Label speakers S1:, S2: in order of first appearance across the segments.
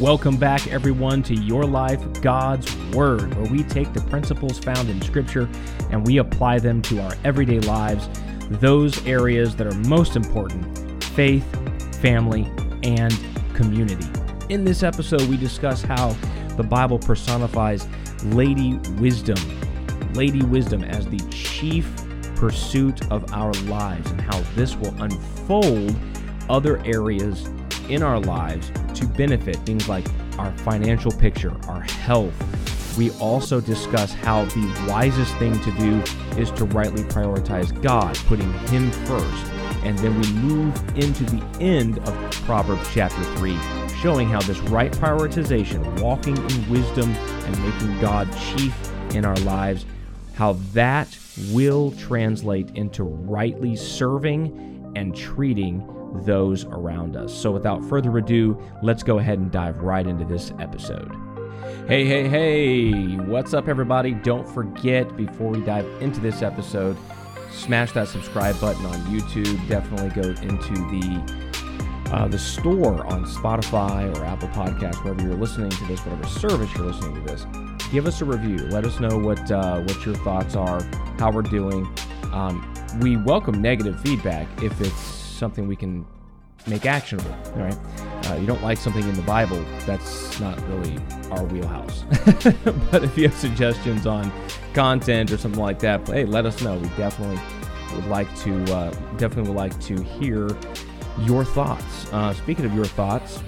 S1: Welcome back, everyone, to Your Life, God's Word, where we take the principles found in Scripture and we apply them to our everyday lives, those areas that are most important faith, family, and community. In this episode, we discuss how the Bible personifies Lady Wisdom, Lady Wisdom as the chief pursuit of our lives, and how this will unfold other areas in our lives to benefit things like our financial picture, our health. We also discuss how the wisest thing to do is to rightly prioritize God, putting Him first. And then we move into the end of Proverbs chapter 3, showing how this right prioritization, walking in wisdom and making God chief in our lives, how that will translate into rightly serving and treating those around us. So, without further ado, let's go ahead and dive right into this episode. Hey, hey, hey, what's up, everybody? Don't forget, before we dive into this episode, smash that subscribe button on YouTube. Definitely go into the uh, the store on Spotify or Apple Podcasts, wherever you're listening to this, whatever service you're listening to this. Give us a review. Let us know what uh, what your thoughts are, how we're doing. Um, we welcome negative feedback if it's something we can make actionable, right? Uh, you don't like something in the Bible, that's not really our wheelhouse. but if you have suggestions on content or something like that, hey, let us know. We definitely would like to uh, definitely would like to hear your thoughts. Uh, speaking of your thoughts,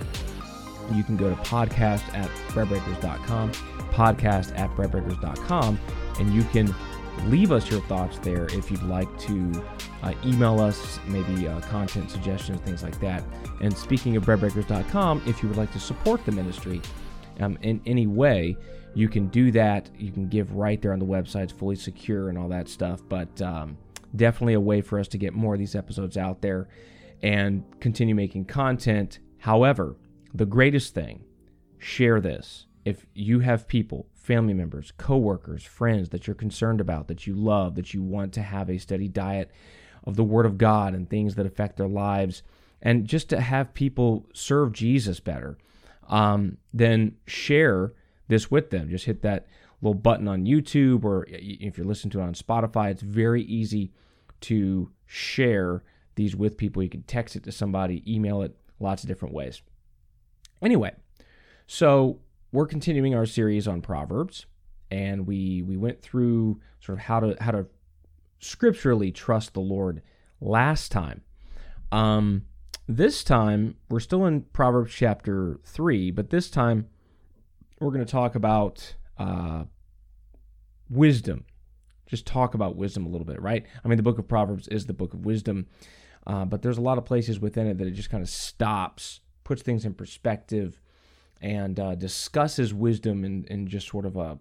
S1: you can go to podcast at breadbreakers.com, podcast at breadbreakers.com, and you can leave us your thoughts there if you'd like to uh, email us maybe uh, content suggestions things like that. And speaking of breadbreakers.com if you would like to support the ministry um, in any way you can do that. You can give right there on the website it's fully secure and all that stuff. But um, definitely a way for us to get more of these episodes out there and continue making content. However the greatest thing share this. If you have people family members, coworkers, friends that you're concerned about, that you love, that you want to have a steady diet of the Word of God and things that affect their lives, and just to have people serve Jesus better, um, then share this with them. Just hit that little button on YouTube, or if you're listening to it on Spotify, it's very easy to share these with people. You can text it to somebody, email it, lots of different ways. Anyway, so we're continuing our series on Proverbs, and we we went through sort of how to how to scripturally trust the Lord last time. Um, this time we're still in Proverbs chapter three, but this time we're going to talk about uh, wisdom. Just talk about wisdom a little bit, right? I mean, the book of Proverbs is the book of wisdom, uh, but there's a lot of places within it that it just kind of stops, puts things in perspective, and uh, discusses wisdom in, in just sort of a,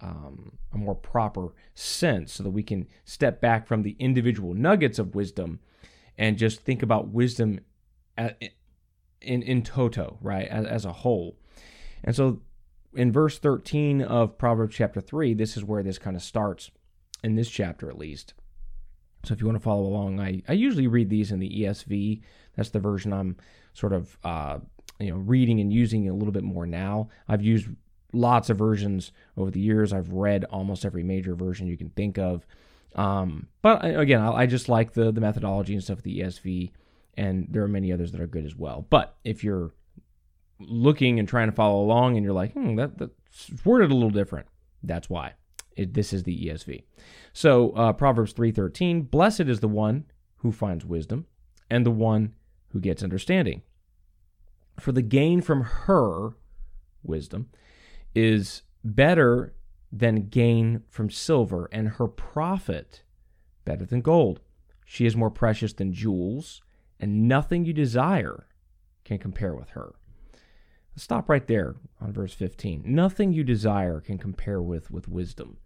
S1: um, a more proper sense so that we can step back from the individual nuggets of wisdom and just think about wisdom at, in, in toto, right, as, as a whole. And so in verse 13 of Proverbs chapter 3, this is where this kind of starts, in this chapter at least. So if you want to follow along, I, I usually read these in the ESV. That's the version I'm sort of uh, you know reading and using a little bit more now. I've used lots of versions over the years. I've read almost every major version you can think of. Um, but again, I, I, just like the the methodology and stuff of the ESV, and there are many others that are good as well. But if you're looking and trying to follow along, and you're like, hmm, that that's worded a little different, that's why. It, this is the ESV. So uh, Proverbs three thirteen: Blessed is the one who finds wisdom, and the one who gets understanding for the gain from her wisdom is better than gain from silver, and her profit better than gold. She is more precious than jewels, and nothing you desire can compare with her. Let's stop right there on verse 15. Nothing you desire can compare with with wisdom.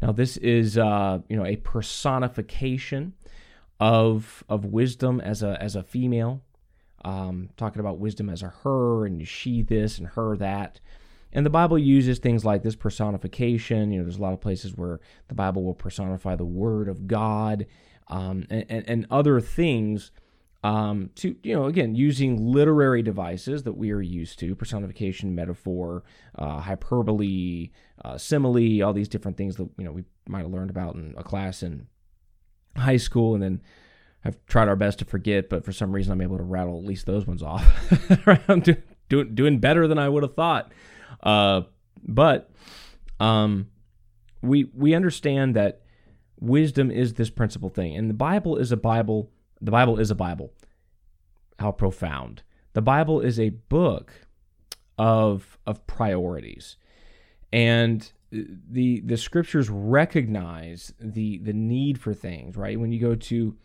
S1: Now, this is uh, you know a personification of of wisdom as a as a female um, talking about wisdom as a her and she this and her that. And the Bible uses things like this personification. You know, there's a lot of places where the Bible will personify the Word of God um, and, and, and, other things um, to you know again using literary devices that we are used to personification metaphor uh, hyperbole uh, simile all these different things that you know we might have learned about in a class in high school and then have tried our best to forget but for some reason i'm able to rattle at least those ones off i'm doing, doing better than i would have thought uh, but um, we we understand that wisdom is this principal thing and the bible is a bible the Bible is a Bible. How profound. The Bible is a book of of priorities. And the the scriptures recognize the the need for things, right? When you go to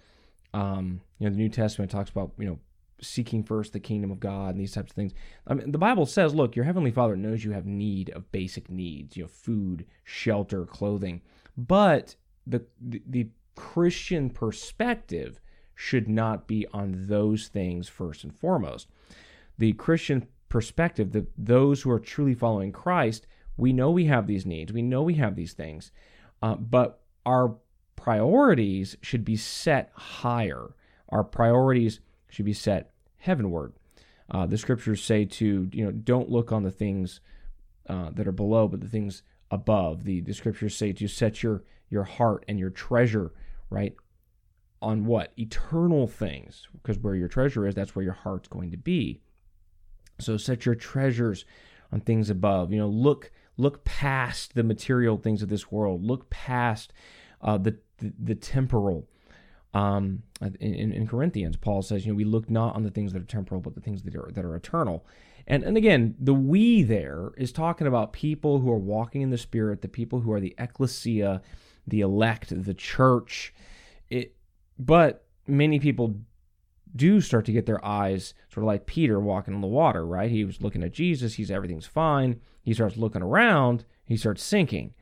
S1: um, you know, the New Testament talks about, you know, seeking first the kingdom of God and these types of things. I mean, the Bible says, look, your heavenly Father knows you have need of basic needs, you know, food, shelter, clothing. But the the, the Christian perspective should not be on those things first and foremost. The Christian perspective, that those who are truly following Christ, we know we have these needs, we know we have these things, uh, but our priorities should be set higher. Our priorities should be set heavenward. Uh, the scriptures say to you know don't look on the things uh, that are below, but the things above. The the scriptures say to set your your heart and your treasure right on what? Eternal things. Because where your treasure is, that's where your heart's going to be. So set your treasures on things above. You know, look look past the material things of this world. Look past uh, the, the, the temporal. Um, in, in, Corinthians, Paul says, you know, we look not on the things that are temporal, but the things that are that are eternal. And and again, the we there is talking about people who are walking in the Spirit, the people who are the ecclesia, the elect, the church. It but many people do start to get their eyes sort of like Peter walking on the water, right? He was looking at Jesus, he's everything's fine. He starts looking around, he starts sinking.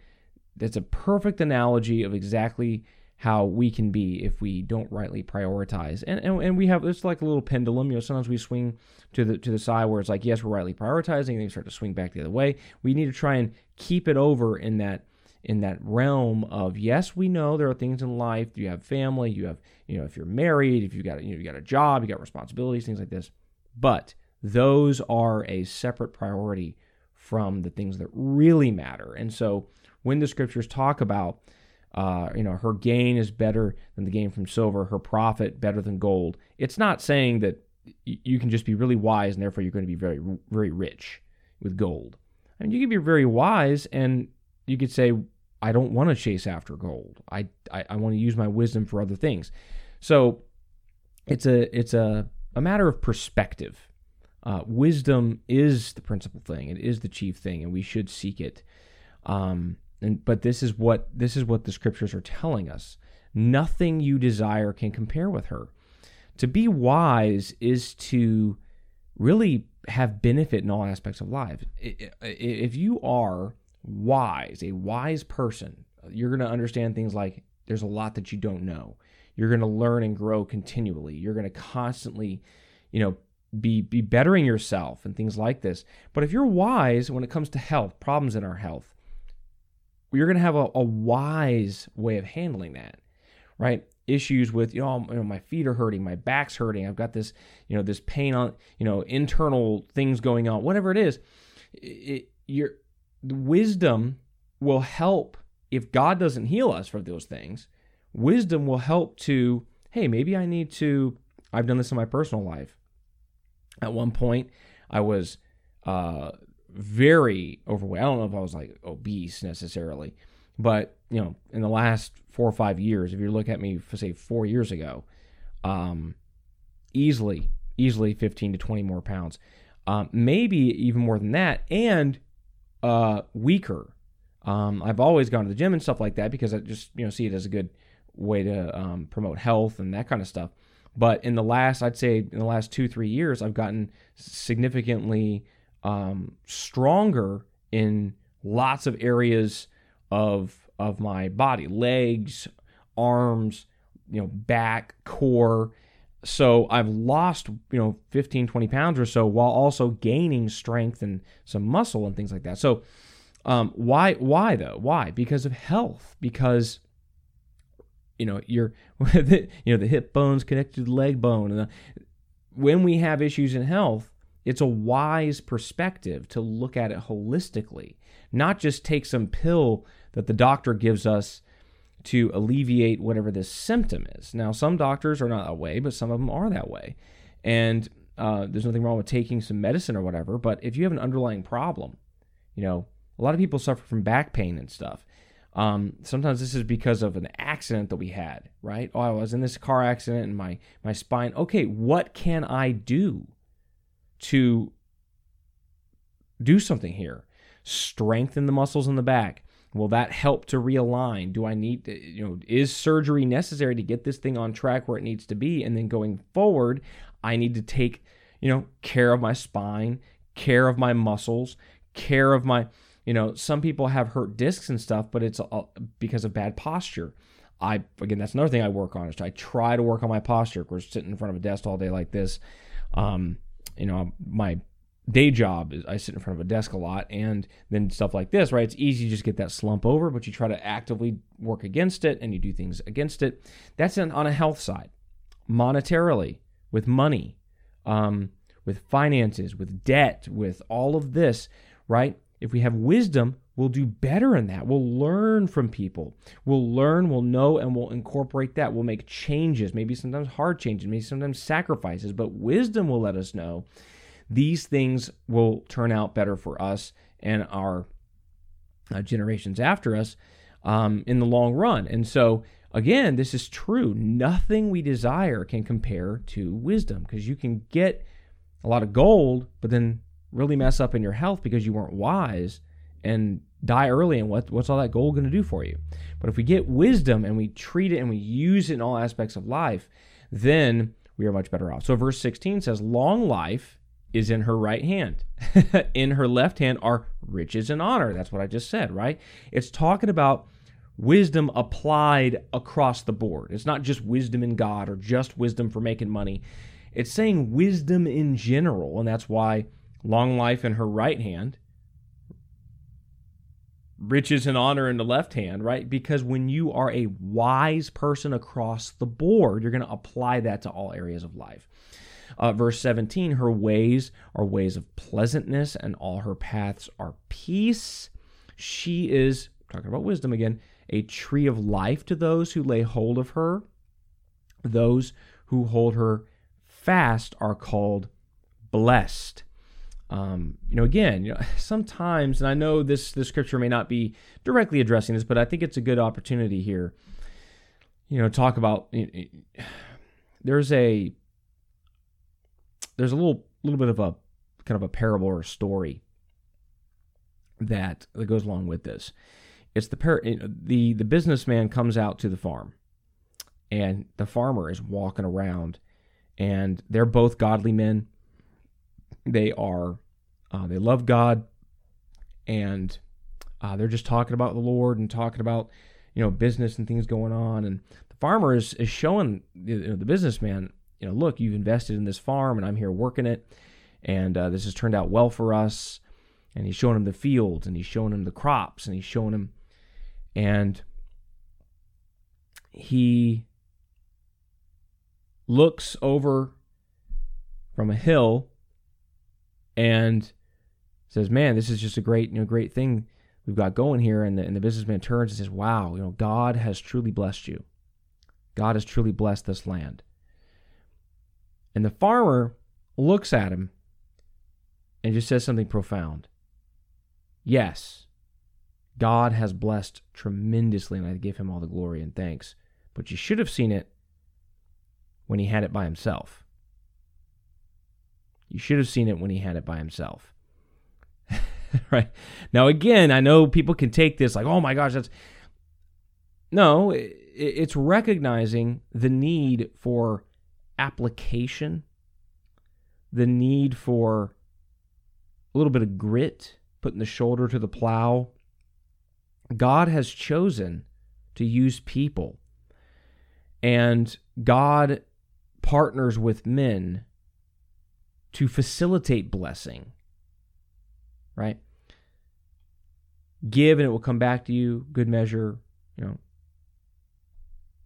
S1: That's a perfect analogy of exactly how we can be if we don't rightly prioritize. And, and and we have it's like a little pendulum. You know, sometimes we swing to the to the side where it's like, yes, we're rightly prioritizing, and then start to swing back the other way. We need to try and keep it over in that in that realm of yes, we know there are things in life. You have family, you have you know if you're married, if you got you know you got a job, you got responsibilities, things like this. But those are a separate priority from the things that really matter. And so when the scriptures talk about uh, you know her gain is better than the gain from silver, her profit better than gold, it's not saying that you can just be really wise and therefore you're going to be very very rich with gold. I mean, you can be very wise and you could say I don't want to chase after gold. I, I, I want to use my wisdom for other things. So it's a it's a, a matter of perspective. Uh, wisdom is the principal thing. It is the chief thing, and we should seek it. Um, and but this is what this is what the scriptures are telling us. Nothing you desire can compare with her. To be wise is to really have benefit in all aspects of life. If you are wise, a wise person, you're going to understand things like there's a lot that you don't know. You're going to learn and grow continually. You're going to constantly, you know, be be bettering yourself and things like this. But if you're wise when it comes to health, problems in our health, you're going to have a, a wise way of handling that, right? Issues with you know, you know my feet are hurting, my back's hurting, I've got this you know this pain on you know internal things going on, whatever it is. It, you're wisdom will help if God doesn't heal us for those things. Wisdom will help to, hey, maybe I need to. I've done this in my personal life. At one point, I was uh, very overweight. I don't know if I was like obese necessarily, but you know, in the last four or five years, if you look at me for say four years ago, um, easily, easily 15 to 20 more pounds, um, maybe even more than that, and uh, weaker. Um, I've always gone to the gym and stuff like that because I just you know see it as a good way to um, promote health and that kind of stuff. But in the last, I'd say in the last two three years, I've gotten significantly um, stronger in lots of areas of of my body, legs, arms, you know, back, core. So I've lost, you know, 15, 20 pounds or so while also gaining strength and some muscle and things like that. So um, why, why though? Why? Because of health. Because you know, your you know the hip bone's connected to the leg bone, and the, when we have issues in health, it's a wise perspective to look at it holistically, not just take some pill that the doctor gives us to alleviate whatever this symptom is. Now, some doctors are not that way, but some of them are that way. And uh, there's nothing wrong with taking some medicine or whatever. But if you have an underlying problem, you know, a lot of people suffer from back pain and stuff. Um, sometimes this is because of an accident that we had, right? Oh, I was in this car accident and my my spine. Okay, what can I do to do something here? Strengthen the muscles in the back. Will that help to realign? Do I need, to, you know, is surgery necessary to get this thing on track where it needs to be? And then going forward, I need to take, you know, care of my spine, care of my muscles, care of my, you know, some people have hurt discs and stuff, but it's because of bad posture. I again, that's another thing I work on is I try to work on my posture. Course, sitting in front of a desk all day like this, um, you know, my day job is I sit in front of a desk a lot, and then stuff like this, right? It's easy to just get that slump over, but you try to actively work against it, and you do things against it. That's on a health side, monetarily, with money, um, with finances, with debt, with all of this, right? If we have wisdom, we'll do better in that. We'll learn from people. We'll learn, we'll know, and we'll incorporate that. We'll make changes, maybe sometimes hard changes, maybe sometimes sacrifices, but wisdom will let us know these things will turn out better for us and our uh, generations after us um, in the long run. And so, again, this is true. Nothing we desire can compare to wisdom because you can get a lot of gold, but then really mess up in your health because you weren't wise and die early and what, what's all that gold going to do for you? But if we get wisdom and we treat it and we use it in all aspects of life then we are much better off. So verse 16 says long life is in her right hand. In her left hand are riches and honor. That's what i just said right? It's talking about wisdom applied across the board. It's not just wisdom in god or just wisdom for making money. It's saying wisdom in general and that's why long life in her right hand, riches and honor in the left hand, right? Because when you are a wise person across the board, you're going to apply that to all areas of life. Uh, verse 17 her ways are ways of pleasantness, and all her paths are peace. She is, talking about wisdom again, a tree of life to those who lay hold of her. Those who hold her fast are called blessed. Um, you know, again, you know, sometimes, and I know this this scripture may not be directly addressing this, but I think it's a good opportunity here. You know, talk about you know, there's a there's a little little bit of a kind of a parable or a story that that goes along with this. It's the par- the the businessman comes out to the farm, and the farmer is walking around, and they're both godly men. They are uh, they love God, and uh, they're just talking about the Lord and talking about you know business and things going on. And the farmer is is showing you know, the businessman, you know, look, you've invested in this farm, and I'm here working it, and uh, this has turned out well for us. And he's showing him the fields, and he's showing him the crops, and he's showing him, and he looks over from a hill and says, "Man, this is just a great, you know, great thing we've got going here." And the, and the businessman turns and says, "Wow, you know, God has truly blessed you. God has truly blessed this land." And the farmer looks at him and just says something profound. Yes, God has blessed tremendously, and I give him all the glory and thanks. But you should have seen it when he had it by himself. You should have seen it when he had it by himself. right? Now, again, I know people can take this like, oh my gosh, that's. No, it's recognizing the need for application, the need for a little bit of grit, putting the shoulder to the plow. God has chosen to use people, and God partners with men to facilitate blessing right? Give and it will come back to you, good measure, you know,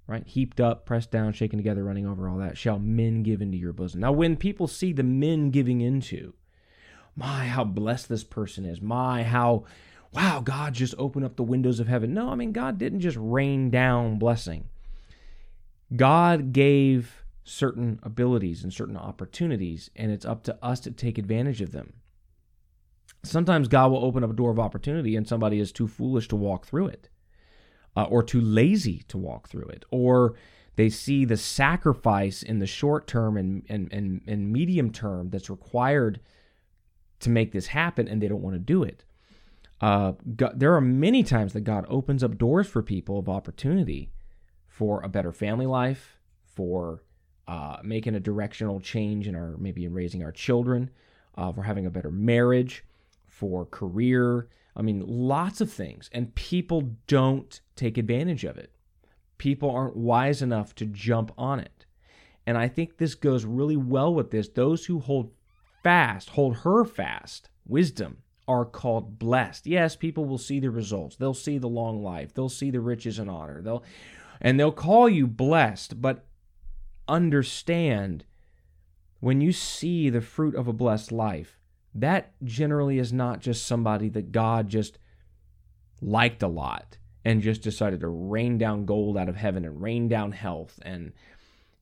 S1: right? Heaped up, pressed down, shaken together, running over, all that, shall men give into your bosom. Now, when people see the men giving into, my, how blessed this person is. My, how, wow, God just opened up the windows of heaven. No, I mean, God didn't just rain down blessing. God gave certain abilities and certain opportunities, and it's up to us to take advantage of them. Sometimes God will open up a door of opportunity, and somebody is too foolish to walk through it, uh, or too lazy to walk through it, or they see the sacrifice in the short term and, and, and, and medium term that's required to make this happen, and they don't want to do it. Uh, God, there are many times that God opens up doors for people of opportunity for a better family life, for uh, making a directional change in our maybe in raising our children, uh, for having a better marriage, for career. I mean, lots of things, and people don't take advantage of it. People aren't wise enough to jump on it. And I think this goes really well with this. Those who hold fast, hold her fast, wisdom, are called blessed. Yes, people will see the results. They'll see the long life. They'll see the riches and honor. They'll and they'll call you blessed, but understand when you see the fruit of a blessed life, that generally is not just somebody that God just liked a lot and just decided to rain down gold out of heaven and rain down health. And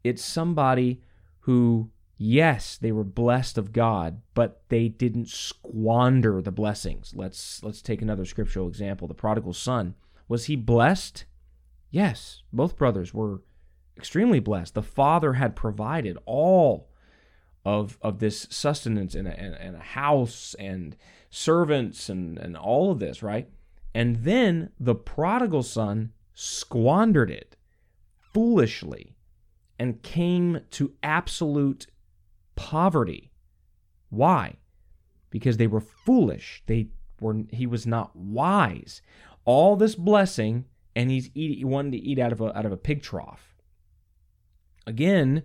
S1: it's somebody who, yes, they were blessed of God, but they didn't squander the blessings. Let's let's take another scriptural example. The prodigal son. Was he blessed? Yes, both brothers were extremely blessed. The father had provided all of of this sustenance and a, and a house and servants and and all of this, right? And then the prodigal son squandered it foolishly and came to absolute poverty. Why? Because they were foolish. They were he was not wise. All this blessing and he's eating, he wanted to eat out of a out of a pig trough. Again,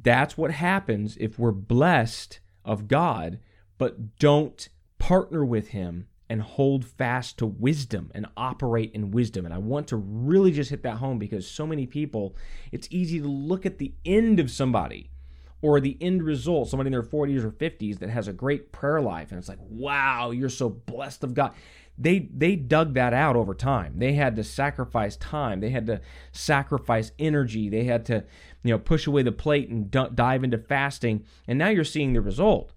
S1: that's what happens if we're blessed of God, but don't partner with Him and hold fast to wisdom and operate in wisdom. And I want to really just hit that home because so many people, it's easy to look at the end of somebody or the end result, somebody in their 40s or 50s that has a great prayer life, and it's like, wow, you're so blessed of God they they dug that out over time. They had to sacrifice time. They had to sacrifice energy. They had to, you know, push away the plate and d- dive into fasting. And now you're seeing the result.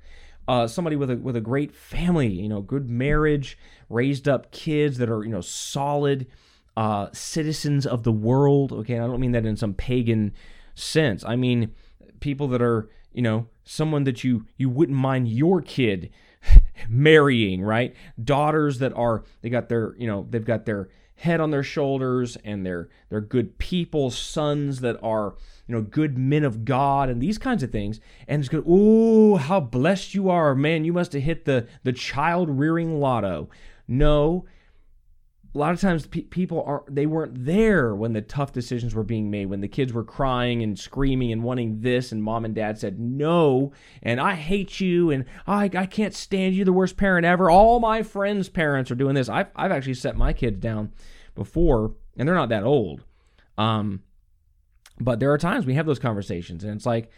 S1: Uh, somebody with a with a great family, you know, good marriage, raised up kids that are you know solid uh, citizens of the world. Okay, I don't mean that in some pagan sense. I mean people that are you know someone that you you wouldn't mind your kid marrying, right? Daughters that are they got their, you know, they've got their head on their shoulders and they're they're good people, sons that are, you know, good men of God and these kinds of things. And it's good, oh, how blessed you are, man. You must have hit the the child rearing lotto. No, a lot of times pe- people are they weren't there when the tough decisions were being made when the kids were crying and screaming and wanting this and mom and dad said no and i hate you and i, I can't stand you the worst parent ever. All my friends parents are doing this. I've, I've actually set my kids down before and they're not that old um, but there are times we have those conversations and it's like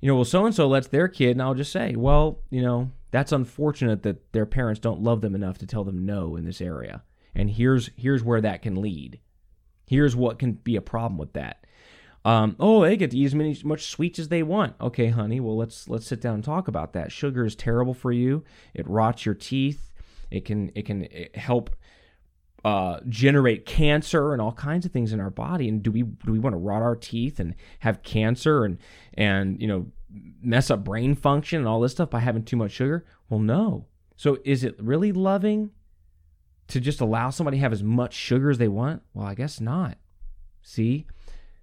S1: you know well so and so lets their kid and i'll just say well you know that's unfortunate that their parents don't love them enough to tell them no in this area and here's here's where that can lead. Here's what can be a problem with that. Um, oh, they get to eat as many much sweets as they want. Okay, honey. Well, let's let's sit down and talk about that. Sugar is terrible for you. It rots your teeth. It can it can help uh, generate cancer and all kinds of things in our body. And do we do we want to rot our teeth and have cancer and and you know mess up brain function and all this stuff by having too much sugar? Well, no. So is it really loving? To just allow somebody to have as much sugar as they want? Well, I guess not. See?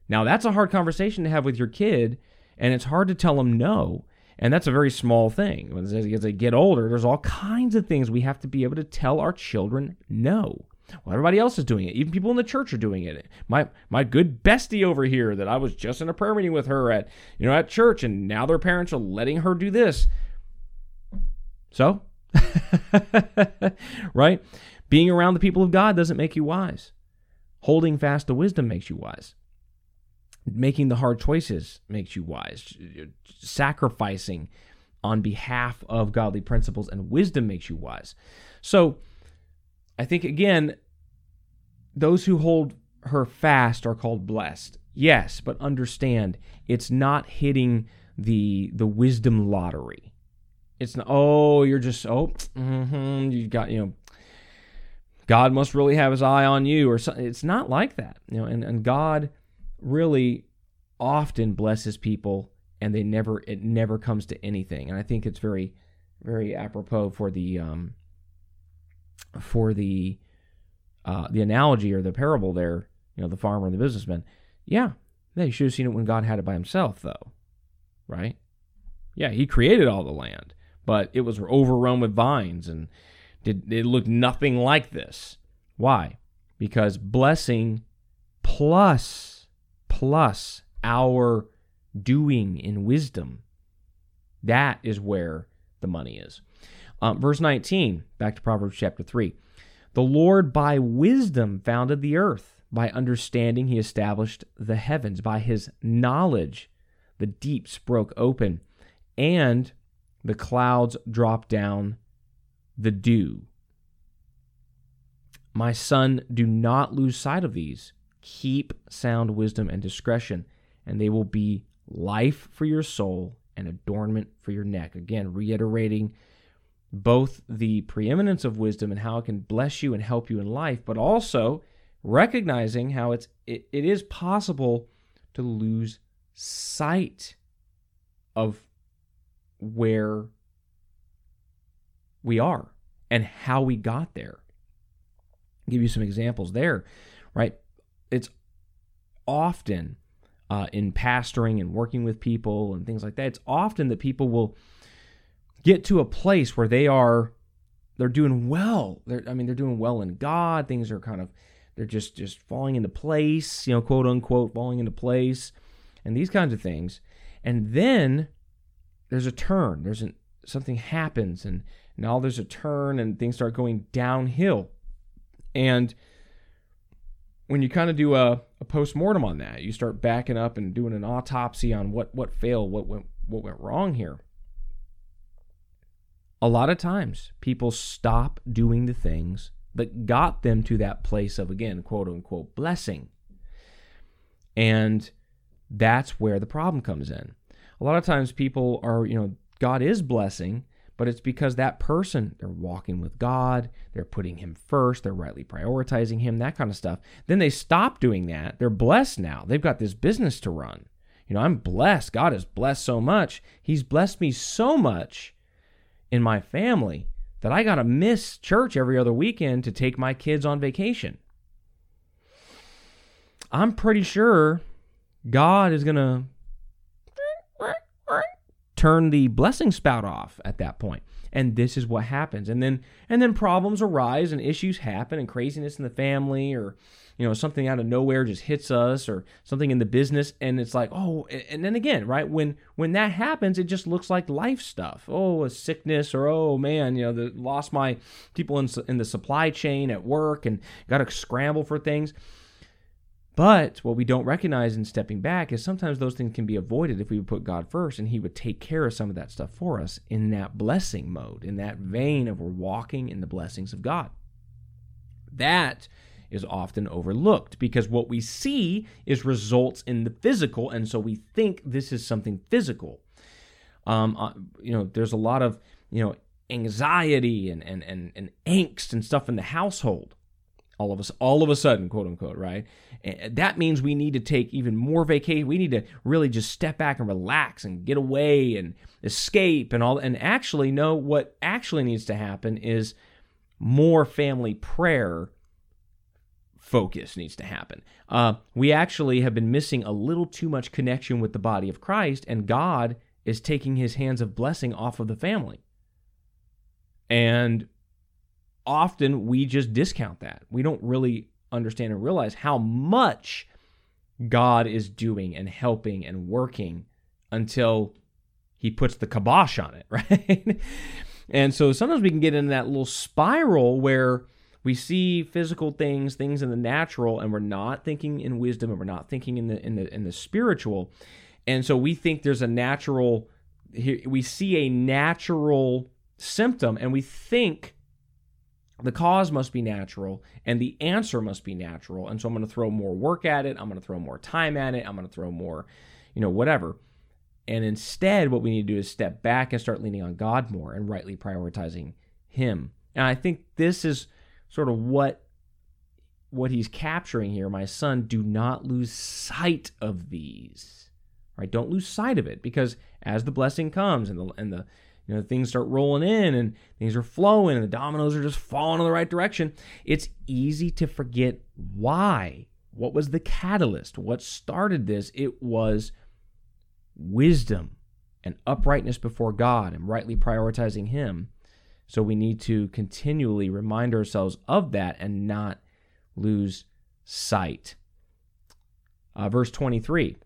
S1: Now, that's a hard conversation to have with your kid, and it's hard to tell them no. And that's a very small thing. As they get older, there's all kinds of things we have to be able to tell our children no. Well, everybody else is doing it. Even people in the church are doing it. My my good bestie over here that I was just in a prayer meeting with her at you know at church, and now their parents are letting her do this. So, right? Being around the people of God doesn't make you wise. Holding fast to wisdom makes you wise. Making the hard choices makes you wise. Sacrificing on behalf of godly principles and wisdom makes you wise. So I think, again, those who hold her fast are called blessed. Yes, but understand it's not hitting the the wisdom lottery. It's not. Oh, you're just oh, mm-hmm, you got you know. God must really have His eye on you, or something. It's not like that, you know. And and God really often blesses people, and they never it never comes to anything. And I think it's very very apropos for the um for the uh, the analogy or the parable there, you know, the farmer and the businessman. Yeah, They should have seen it when God had it by himself, though, right? Yeah, he created all the land, but it was overrun with vines and did it looked nothing like this. Why? Because blessing plus plus our doing in wisdom, that is where the money is. Um, verse 19, back to Proverbs chapter 3. The Lord by wisdom founded the earth. By understanding, he established the heavens. By his knowledge, the deeps broke open, and the clouds dropped down the dew. My son, do not lose sight of these. Keep sound wisdom and discretion, and they will be life for your soul and adornment for your neck. Again, reiterating both the preeminence of wisdom and how it can bless you and help you in life, but also recognizing how it's it, it is possible to lose sight of where we are and how we got there. I'll give you some examples there, right? It's often uh, in pastoring and working with people and things like that. It's often that people will get to a place where they are they're doing well. They're I mean they're doing well in God. Things are kind of they're just just falling into place, you know, quote unquote falling into place and these kinds of things. And then there's a turn. There's an something happens and now there's a turn and things start going downhill. And when you kind of do a, a post-mortem on that, you start backing up and doing an autopsy on what what failed, what went what went wrong here a lot of times people stop doing the things that got them to that place of, again, quote unquote, blessing. And that's where the problem comes in. A lot of times people are, you know, God is blessing, but it's because that person, they're walking with God, they're putting Him first, they're rightly prioritizing Him, that kind of stuff. Then they stop doing that. They're blessed now. They've got this business to run. You know, I'm blessed. God has blessed so much. He's blessed me so much in my family that I got to miss church every other weekend to take my kids on vacation. I'm pretty sure God is going to turn the blessing spout off at that point. And this is what happens. And then and then problems arise and issues happen and craziness in the family or you know something out of nowhere just hits us or something in the business and it's like oh and then again right when when that happens it just looks like life stuff oh a sickness or oh man you know the lost my people in, in the supply chain at work and got to scramble for things but what we don't recognize in stepping back is sometimes those things can be avoided if we would put God first and He would take care of some of that stuff for us in that blessing mode, in that vein of we're walking in the blessings of God. That is often overlooked because what we see is results in the physical, and so we think this is something physical. Um, uh, you know, there's a lot of you know anxiety and and and, and angst and stuff in the household. All of us, all of a sudden, quote unquote, right? That means we need to take even more vacation. We need to really just step back and relax and get away and escape and all. And actually, know what actually needs to happen is more family prayer focus needs to happen. Uh, we actually have been missing a little too much connection with the body of Christ, and God is taking his hands of blessing off of the family. And often we just discount that. We don't really understand and realize how much God is doing and helping and working until he puts the kibosh on it, right? and so sometimes we can get into that little spiral where we see physical things, things in the natural, and we're not thinking in wisdom and we're not thinking in the in the in the spiritual. And so we think there's a natural we see a natural symptom and we think the cause must be natural and the answer must be natural. And so I'm going to throw more work at it, I'm going to throw more time at it, I'm going to throw more, you know, whatever. And instead, what we need to do is step back and start leaning on God more and rightly prioritizing Him. And I think this is sort of what what he's capturing here my son do not lose sight of these right don't lose sight of it because as the blessing comes and the and the you know things start rolling in and things are flowing and the dominoes are just falling in the right direction. It's easy to forget why. What was the catalyst? What started this? It was wisdom and uprightness before god and rightly prioritizing him. So we need to continually remind ourselves of that and not lose sight. Uh, verse 23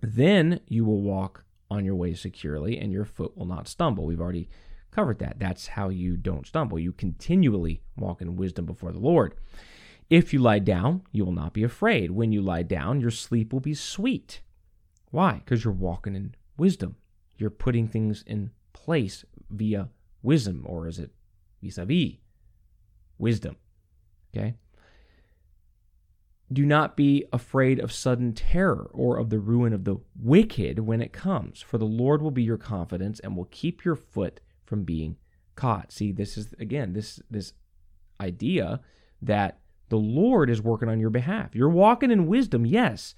S1: Then you will walk on your way securely, and your foot will not stumble. We've already covered that. That's how you don't stumble. You continually walk in wisdom before the Lord. If you lie down, you will not be afraid. When you lie down, your sleep will be sweet. Why? Because you're walking in wisdom. You're putting things in place via wisdom, or is it vis a vis wisdom? Okay. Do not be afraid of sudden terror or of the ruin of the wicked when it comes, for the Lord will be your confidence and will keep your foot from being caught. See, this is again this this idea that the Lord is working on your behalf. You're walking in wisdom, yes,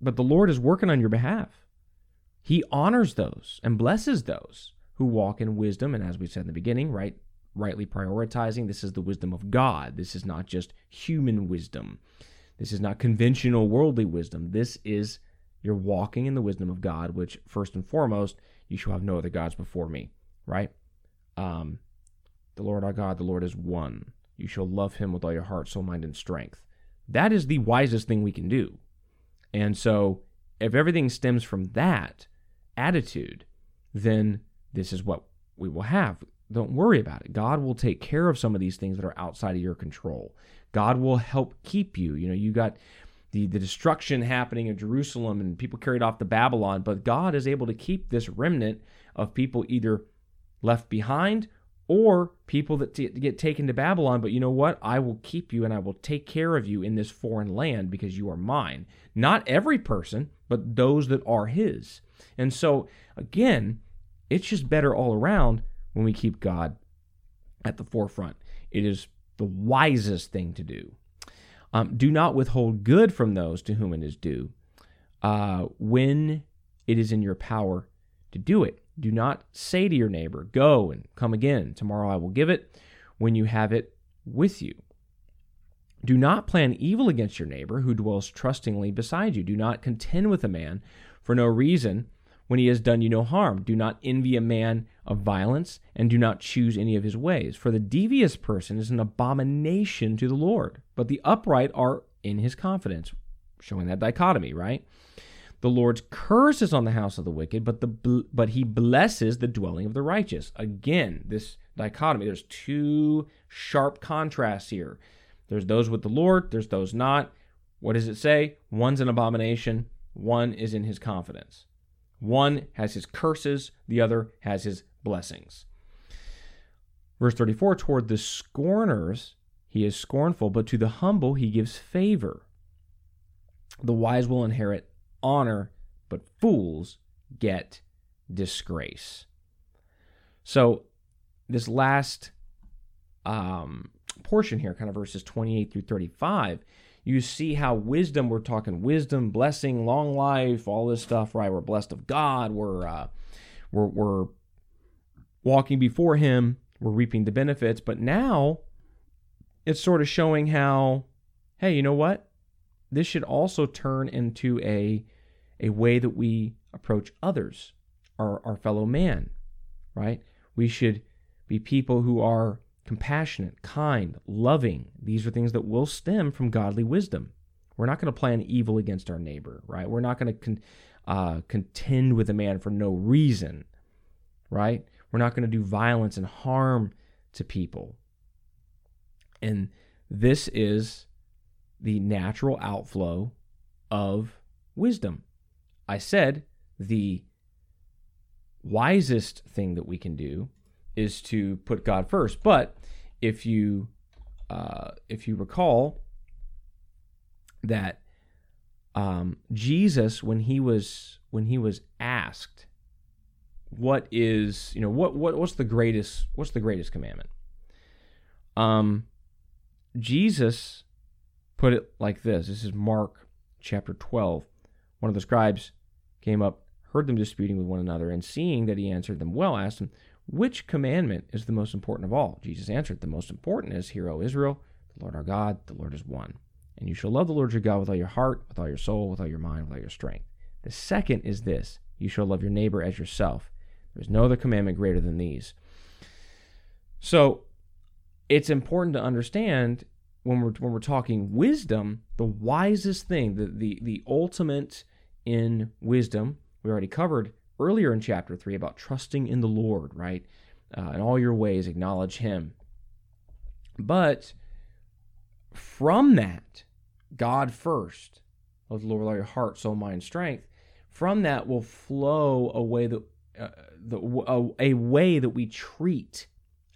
S1: but the Lord is working on your behalf. He honors those and blesses those who walk in wisdom. And as we said in the beginning, right, rightly prioritizing, this is the wisdom of God. This is not just human wisdom. This is not conventional worldly wisdom. This is you're walking in the wisdom of God, which first and foremost, you shall have no other gods before me, right? Um, the Lord our God, the Lord is one. You shall love him with all your heart, soul, mind, and strength. That is the wisest thing we can do. And so, if everything stems from that attitude, then this is what we will have. Don't worry about it. God will take care of some of these things that are outside of your control. God will help keep you. You know, you got the, the destruction happening in Jerusalem and people carried off to Babylon, but God is able to keep this remnant of people either left behind or people that t- get taken to Babylon. But you know what? I will keep you and I will take care of you in this foreign land because you are mine. Not every person, but those that are His. And so, again, it's just better all around when we keep God at the forefront. It is the wisest thing to do. Um, do not withhold good from those to whom it is due uh, when it is in your power to do it. Do not say to your neighbor, Go and come again. Tomorrow I will give it when you have it with you. Do not plan evil against your neighbor who dwells trustingly beside you. Do not contend with a man for no reason when he has done you no harm. Do not envy a man of violence, and do not choose any of his ways. For the devious person is an abomination to the Lord, but the upright are in his confidence, showing that dichotomy, right? The Lord's curse is on the house of the wicked, but the but he blesses the dwelling of the righteous. Again, this dichotomy. There's two sharp contrasts here. There's those with the Lord, there's those not. What does it say? One's an abomination, one is in his confidence. One has his curses, the other has his blessings. Verse 34 Toward the scorners he is scornful, but to the humble he gives favor. The wise will inherit honor, but fools get disgrace. So, this last um, portion here, kind of verses 28 through 35, you see how wisdom, we're talking wisdom, blessing, long life, all this stuff, right? We're blessed of God. We're, uh, we're, we're walking before Him. We're reaping the benefits. But now it's sort of showing how, hey, you know what? This should also turn into a, a way that we approach others, our, our fellow man, right? We should be people who are compassionate, kind, loving. These are things that will stem from godly wisdom. We're not going to plan evil against our neighbor, right? We're not going to con- uh, contend with a man for no reason, right? We're not going to do violence and harm to people. And this is the natural outflow of wisdom. I said the wisest thing that we can do is to put God first. But if you uh, if you recall that um, Jesus, when he was when he was asked, what is you know what what what's the greatest what's the greatest commandment? Um, Jesus put it like this. This is Mark chapter twelve. One of the scribes came up, heard them disputing with one another, and seeing that he answered them well, asked him, Which commandment is the most important of all? Jesus answered, The most important is, Hear, O Israel, the Lord our God, the Lord is one. And you shall love the Lord your God with all your heart, with all your soul, with all your mind, with all your strength. The second is this you shall love your neighbor as yourself. There is no other commandment greater than these. So it's important to understand when we're when we're talking wisdom, the wisest thing, the the the ultimate in wisdom, we already covered earlier in chapter three about trusting in the Lord, right? Uh, in all your ways, acknowledge Him. But from that, God first, love the Lord all your heart, soul, mind, strength. From that will flow a way that uh, the, a, a way that we treat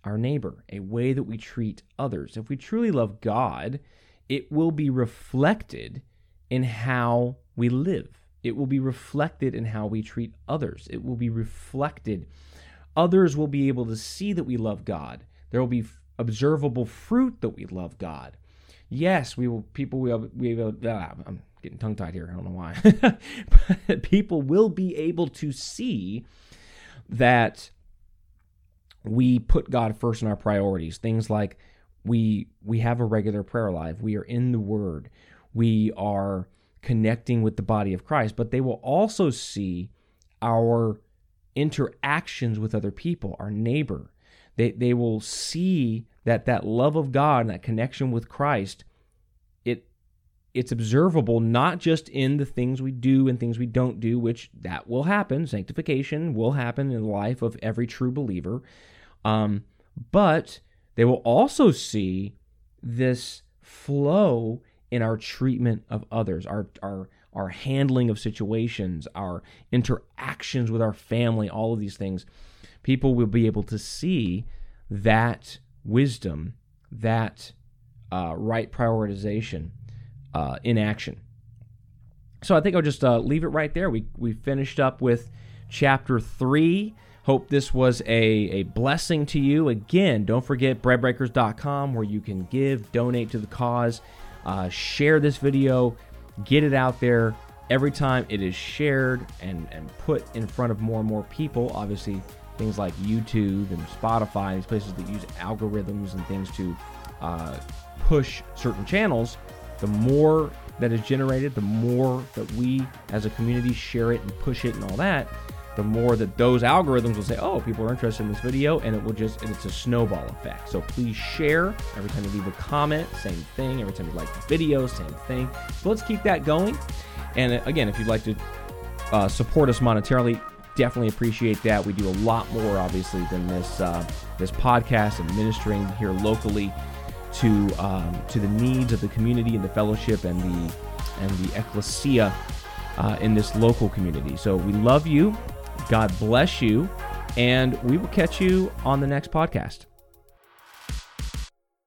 S1: our neighbor, a way that we treat others. If we truly love God, it will be reflected in how we live. It will be reflected in how we treat others. It will be reflected. Others will be able to see that we love God. There will be observable fruit that we love God. Yes, we will. People will. We will. Ah, I'm getting tongue tied here. I don't know why. but people will be able to see that we put God first in our priorities. Things like we we have a regular prayer life. We are in the Word. We are connecting with the body of Christ, but they will also see our interactions with other people, our neighbor. They, they will see that that love of God and that connection with Christ, it it's observable not just in the things we do and things we don't do, which that will happen. Sanctification will happen in the life of every true believer. Um, but they will also see this flow in our treatment of others, our our our handling of situations, our interactions with our family, all of these things, people will be able to see that wisdom, that uh, right prioritization uh, in action. So I think I'll just uh, leave it right there. We we finished up with chapter three. Hope this was a, a blessing to you. Again, don't forget breadbreakers.com where you can give, donate to the cause. Uh, share this video, get it out there. Every time it is shared and, and put in front of more and more people, obviously things like YouTube and Spotify, these places that use algorithms and things to uh, push certain channels, the more that is generated, the more that we as a community share it and push it and all that, the more that those algorithms will say, oh, people are interested in this video, and it will just, it's a snowball effect. So please share. Every time you leave a comment, same thing. Every time you like the video, same thing. So let's keep that going. And uh, again, if you'd like to uh, support us monetarily, definitely appreciate that. We do a lot more, obviously, than this uh, this podcast and ministering here locally to um, to the needs of the community and the fellowship and the and the ecclesia uh, in this local community. So we love you. God bless you. And we will catch you on the next podcast.